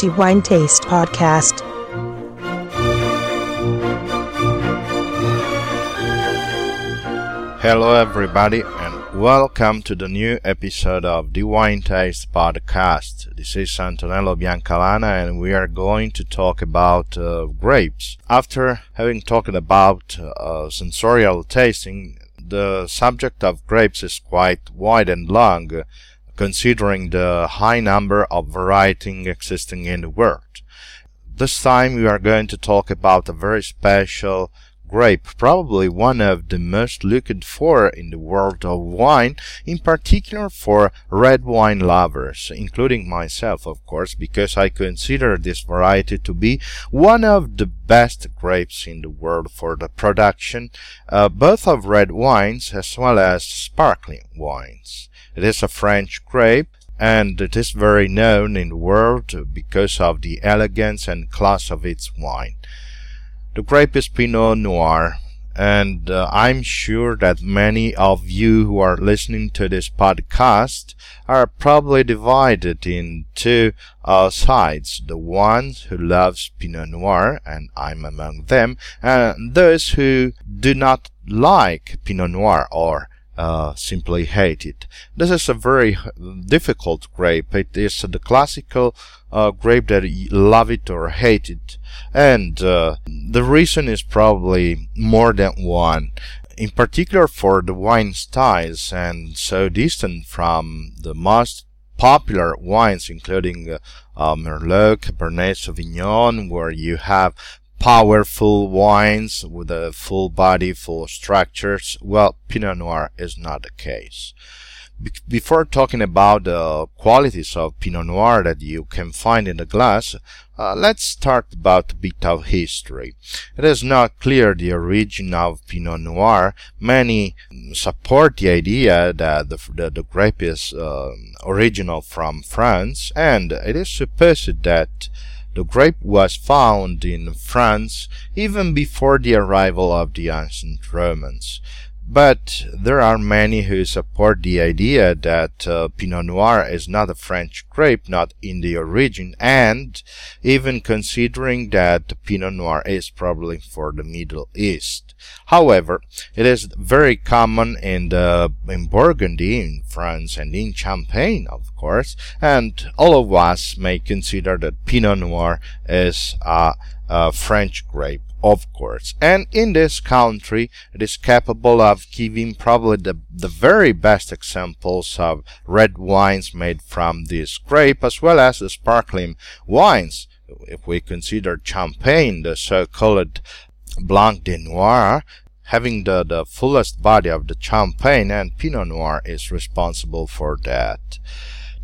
the Wine Taste Podcast. Hello, everybody, and welcome to the new episode of the Wine Taste Podcast. This is Antonello Biancalana, and we are going to talk about uh, grapes. After having talked about uh, sensorial tasting, the subject of grapes is quite wide and long, considering the high number of varieties existing in the world. This time we are going to talk about a very special grape, probably one of the most looked for in the world of wine, in particular for red wine lovers, including myself, of course, because I consider this variety to be one of the best grapes in the world for the production uh, both of red wines as well as sparkling wines. It is a French grape and it is very known in the world because of the elegance and class of its wine. The grape is Pinot Noir, and uh, I'm sure that many of you who are listening to this podcast are probably divided in two uh, sides: the ones who love Pinot Noir, and I'm among them, and those who do not like Pinot Noir or uh, simply hate it. This is a very difficult grape. It is the classical uh, grape that you love it or hate it. And uh, the reason is probably more than one. In particular for the wine styles and so distant from the most popular wines including uh, uh, Merlot, Cabernet Sauvignon, where you have powerful wines with a full body, full structures. Well, Pinot Noir is not the case. Be- before talking about the qualities of Pinot Noir that you can find in the glass, uh, let's start about a bit of history. It is not clear the origin of Pinot Noir. Many support the idea that the, the, the grape is uh, original from France, and it is supposed that the grape was found in France even before the arrival of the ancient Romans. But there are many who support the idea that uh, Pinot Noir is not a French grape, not in the origin, and even considering that Pinot Noir is probably for the Middle East. However, it is very common in the in Burgundy, in France, and in Champagne, of course, and all of us may consider that Pinot Noir is a, a French grape of course. And in this country, it is capable of giving probably the, the very best examples of red wines made from this grape, as well as the sparkling wines. If we consider Champagne, the so-called Blanc de Noir, having the, the fullest body of the Champagne, and Pinot Noir is responsible for that.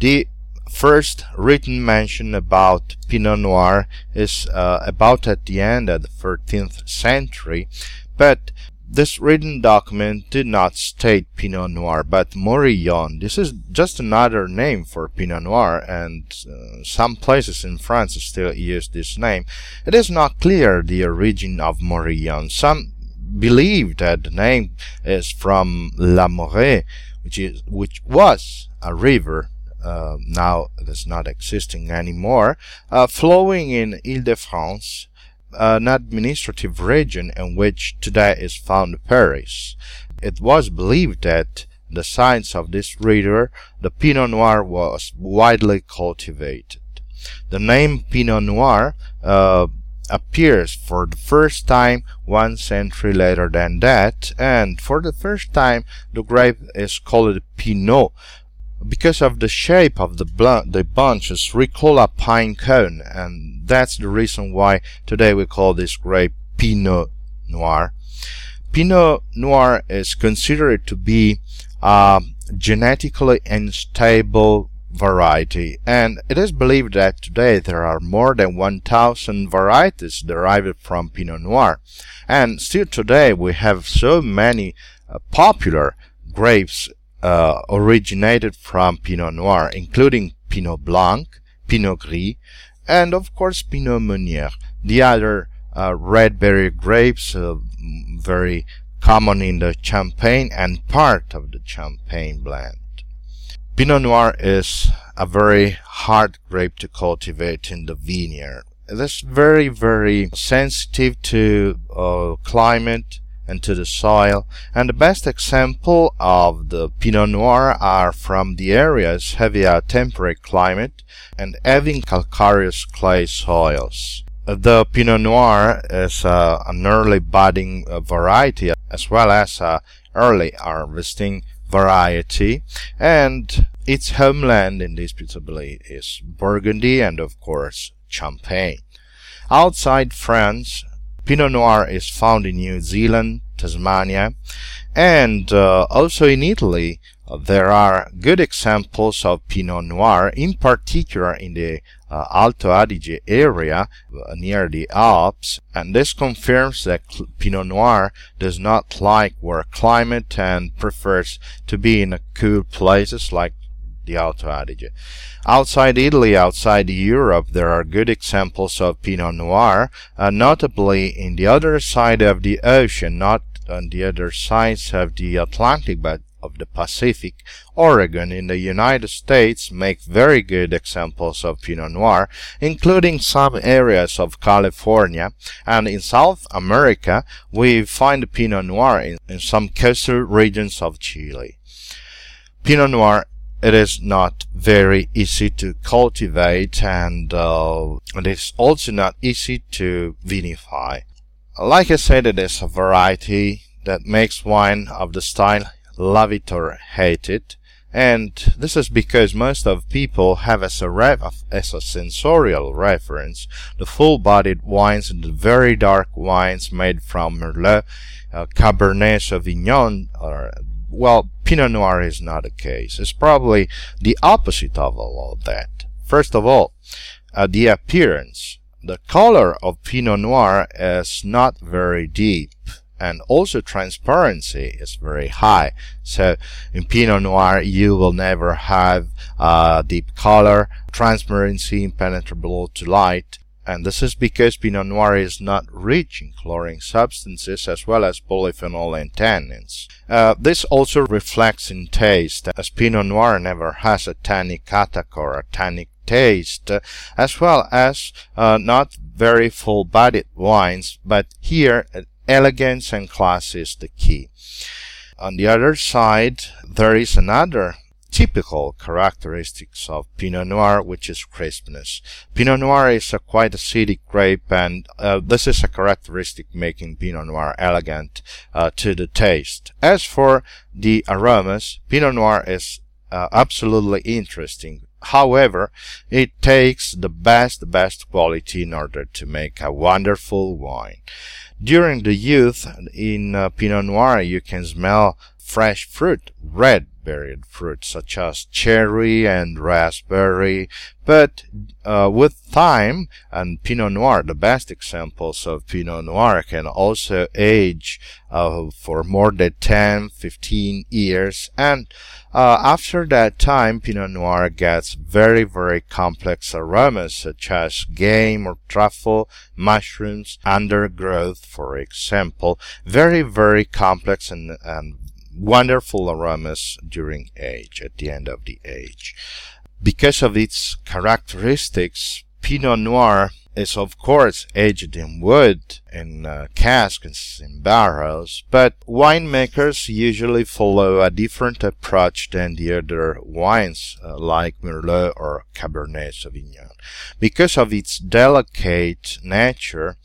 The first written mention about Pinot Noir is uh, about at the end of the 13th century, but this written document did not state Pinot Noir, but Morillon. This is just another name for Pinot Noir, and uh, some places in France still use this name. It is not clear the origin of Morillon. Some believe that the name is from La Morée, which is which was a river uh, now it is not existing anymore, uh, flowing in Ile-de-France, an administrative region in which today is found Paris. It was believed that the sites of this river, the Pinot Noir was widely cultivated. The name Pinot Noir uh, appears for the first time one century later than that, and for the first time the grape is called Pinot, because of the shape of the, bl- the bunches recall a pine cone, and that's the reason why today we call this grape Pinot Noir. Pinot Noir is considered to be a genetically unstable variety, and it is believed that today there are more than 1000 varieties derived from Pinot Noir. And still today we have so many uh, popular grapes uh, originated from Pinot Noir, including Pinot Blanc, Pinot Gris, and of course Pinot Meunier, the other uh, red berry grapes, uh, very common in the Champagne and part of the Champagne blend. Pinot Noir is a very hard grape to cultivate in the vineyard. It is very, very sensitive to uh, climate and to the soil. And the best example of the Pinot Noir are from the areas having a temperate climate and having calcareous clay soils. The Pinot Noir is uh, an early budding uh, variety as well as a early harvesting variety and its homeland indisputably is Burgundy and of course Champagne. Outside France, Pinot Noir is found in New Zealand, Tasmania, and uh, also in Italy. There are good examples of Pinot Noir, in particular in the uh, Alto Adige area uh, near the Alps, and this confirms that Pinot Noir does not like warm climate and prefers to be in cool places like the Alto Adige. Outside Italy, outside Europe, there are good examples of Pinot Noir, uh, notably in the other side of the ocean, not on the other sides of the Atlantic, but of the Pacific, Oregon in the United States make very good examples of Pinot Noir, including some areas of California, and in South America we find Pinot Noir in, in some coastal regions of Chile. Pinot Noir it is not very easy to cultivate and uh, it is also not easy to vinify. Like I said, it is a variety that makes wine of the style love it or hate it. And this is because most of people have as a, ref- as a sensorial reference the full-bodied wines and the very dark wines made from Merlot, uh, Cabernet Sauvignon, or well, Pinot Noir is not the case. It's probably the opposite of all of that. First of all, uh, the appearance. The color of Pinot Noir is not very deep and also transparency is very high. So in Pinot Noir, you will never have uh, deep color, transparency, impenetrable to light, and this is because Pinot Noir is not rich in coloring substances as well as polyphenol and tannins. Uh, this also reflects in taste, as Pinot Noir never has a tannic attack or a tannic taste, as well as uh, not very full-bodied wines, but here elegance and class is the key. On the other side, there is another typical characteristics of Pinot Noir, which is crispness. Pinot Noir is a quite acidic grape, and uh, this is a characteristic making Pinot Noir elegant uh, to the taste. As for the aromas, Pinot Noir is uh, absolutely interesting. However, it takes the best, best quality in order to make a wonderful wine. During the youth in uh, Pinot Noir, you can smell fresh fruit, red, berried fruits such as cherry and raspberry, but uh, with time and Pinot Noir, the best examples of Pinot Noir can also age uh, for more than 10, 15 years, and uh, after that time, Pinot Noir gets very, very complex aromas such as game or truffle, mushrooms, undergrowth, for example, very, very complex and, and wonderful aromas during age, at the end of the age. Because of its characteristics, Pinot Noir is of course aged in wood, in uh, casks, in barrels, but winemakers usually follow a different approach than the other wines uh, like Merlot or Cabernet Sauvignon. Because of its delicate nature,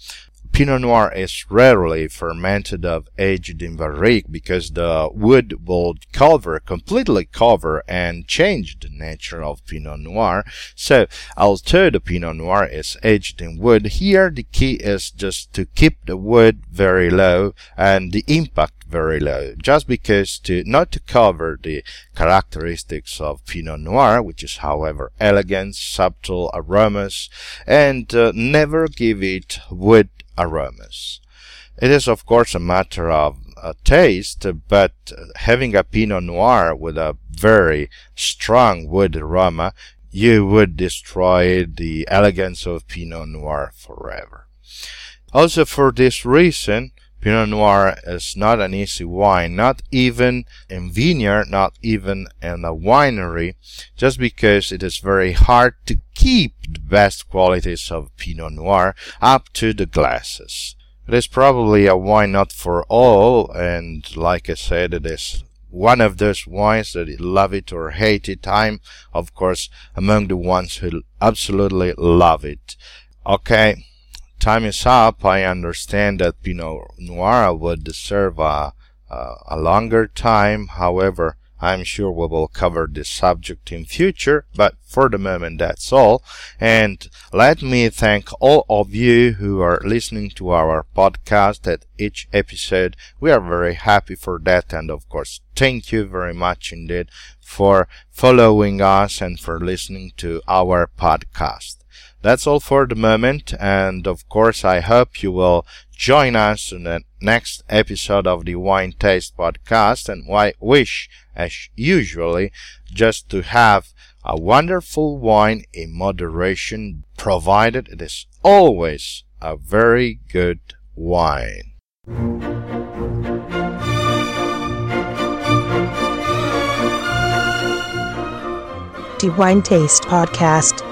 Pinot Noir is rarely fermented of aged in barrique because the wood will cover, completely cover and change the nature of Pinot Noir. So, although the Pinot Noir is aged in wood, here the key is just to keep the wood very low and the impact very low, just because to not to cover the characteristics of Pinot Noir, which is however elegant, subtle aromas, and uh, never give it wood aromas. It is of course a matter of uh, taste, but having a Pinot Noir with a very strong wood aroma, you would destroy the elegance of Pinot Noir forever. Also for this reason, Pinot Noir is not an easy wine, not even in vineyard, not even in a winery, just because it is very hard to keep the best qualities of Pinot Noir up to the glasses. It is probably a wine not for all, and like I said, it is one of those wines that love it or hate it. I'm, of course, among the ones who absolutely love it. Okay, time is up. I understand that Pinot Noir would deserve a, a, a longer time. However, I'm sure we will cover this subject in future, but for the moment that's all. And let me thank all of you who are listening to our podcast at each episode. We are very happy for that and of course thank you very much indeed for following us and for listening to our podcast. That's all for the moment, and of course, I hope you will join us in the next episode of the Wine Taste Podcast. And I wish, as usually, just to have a wonderful wine in moderation, provided it is always a very good wine. The Wine Taste Podcast.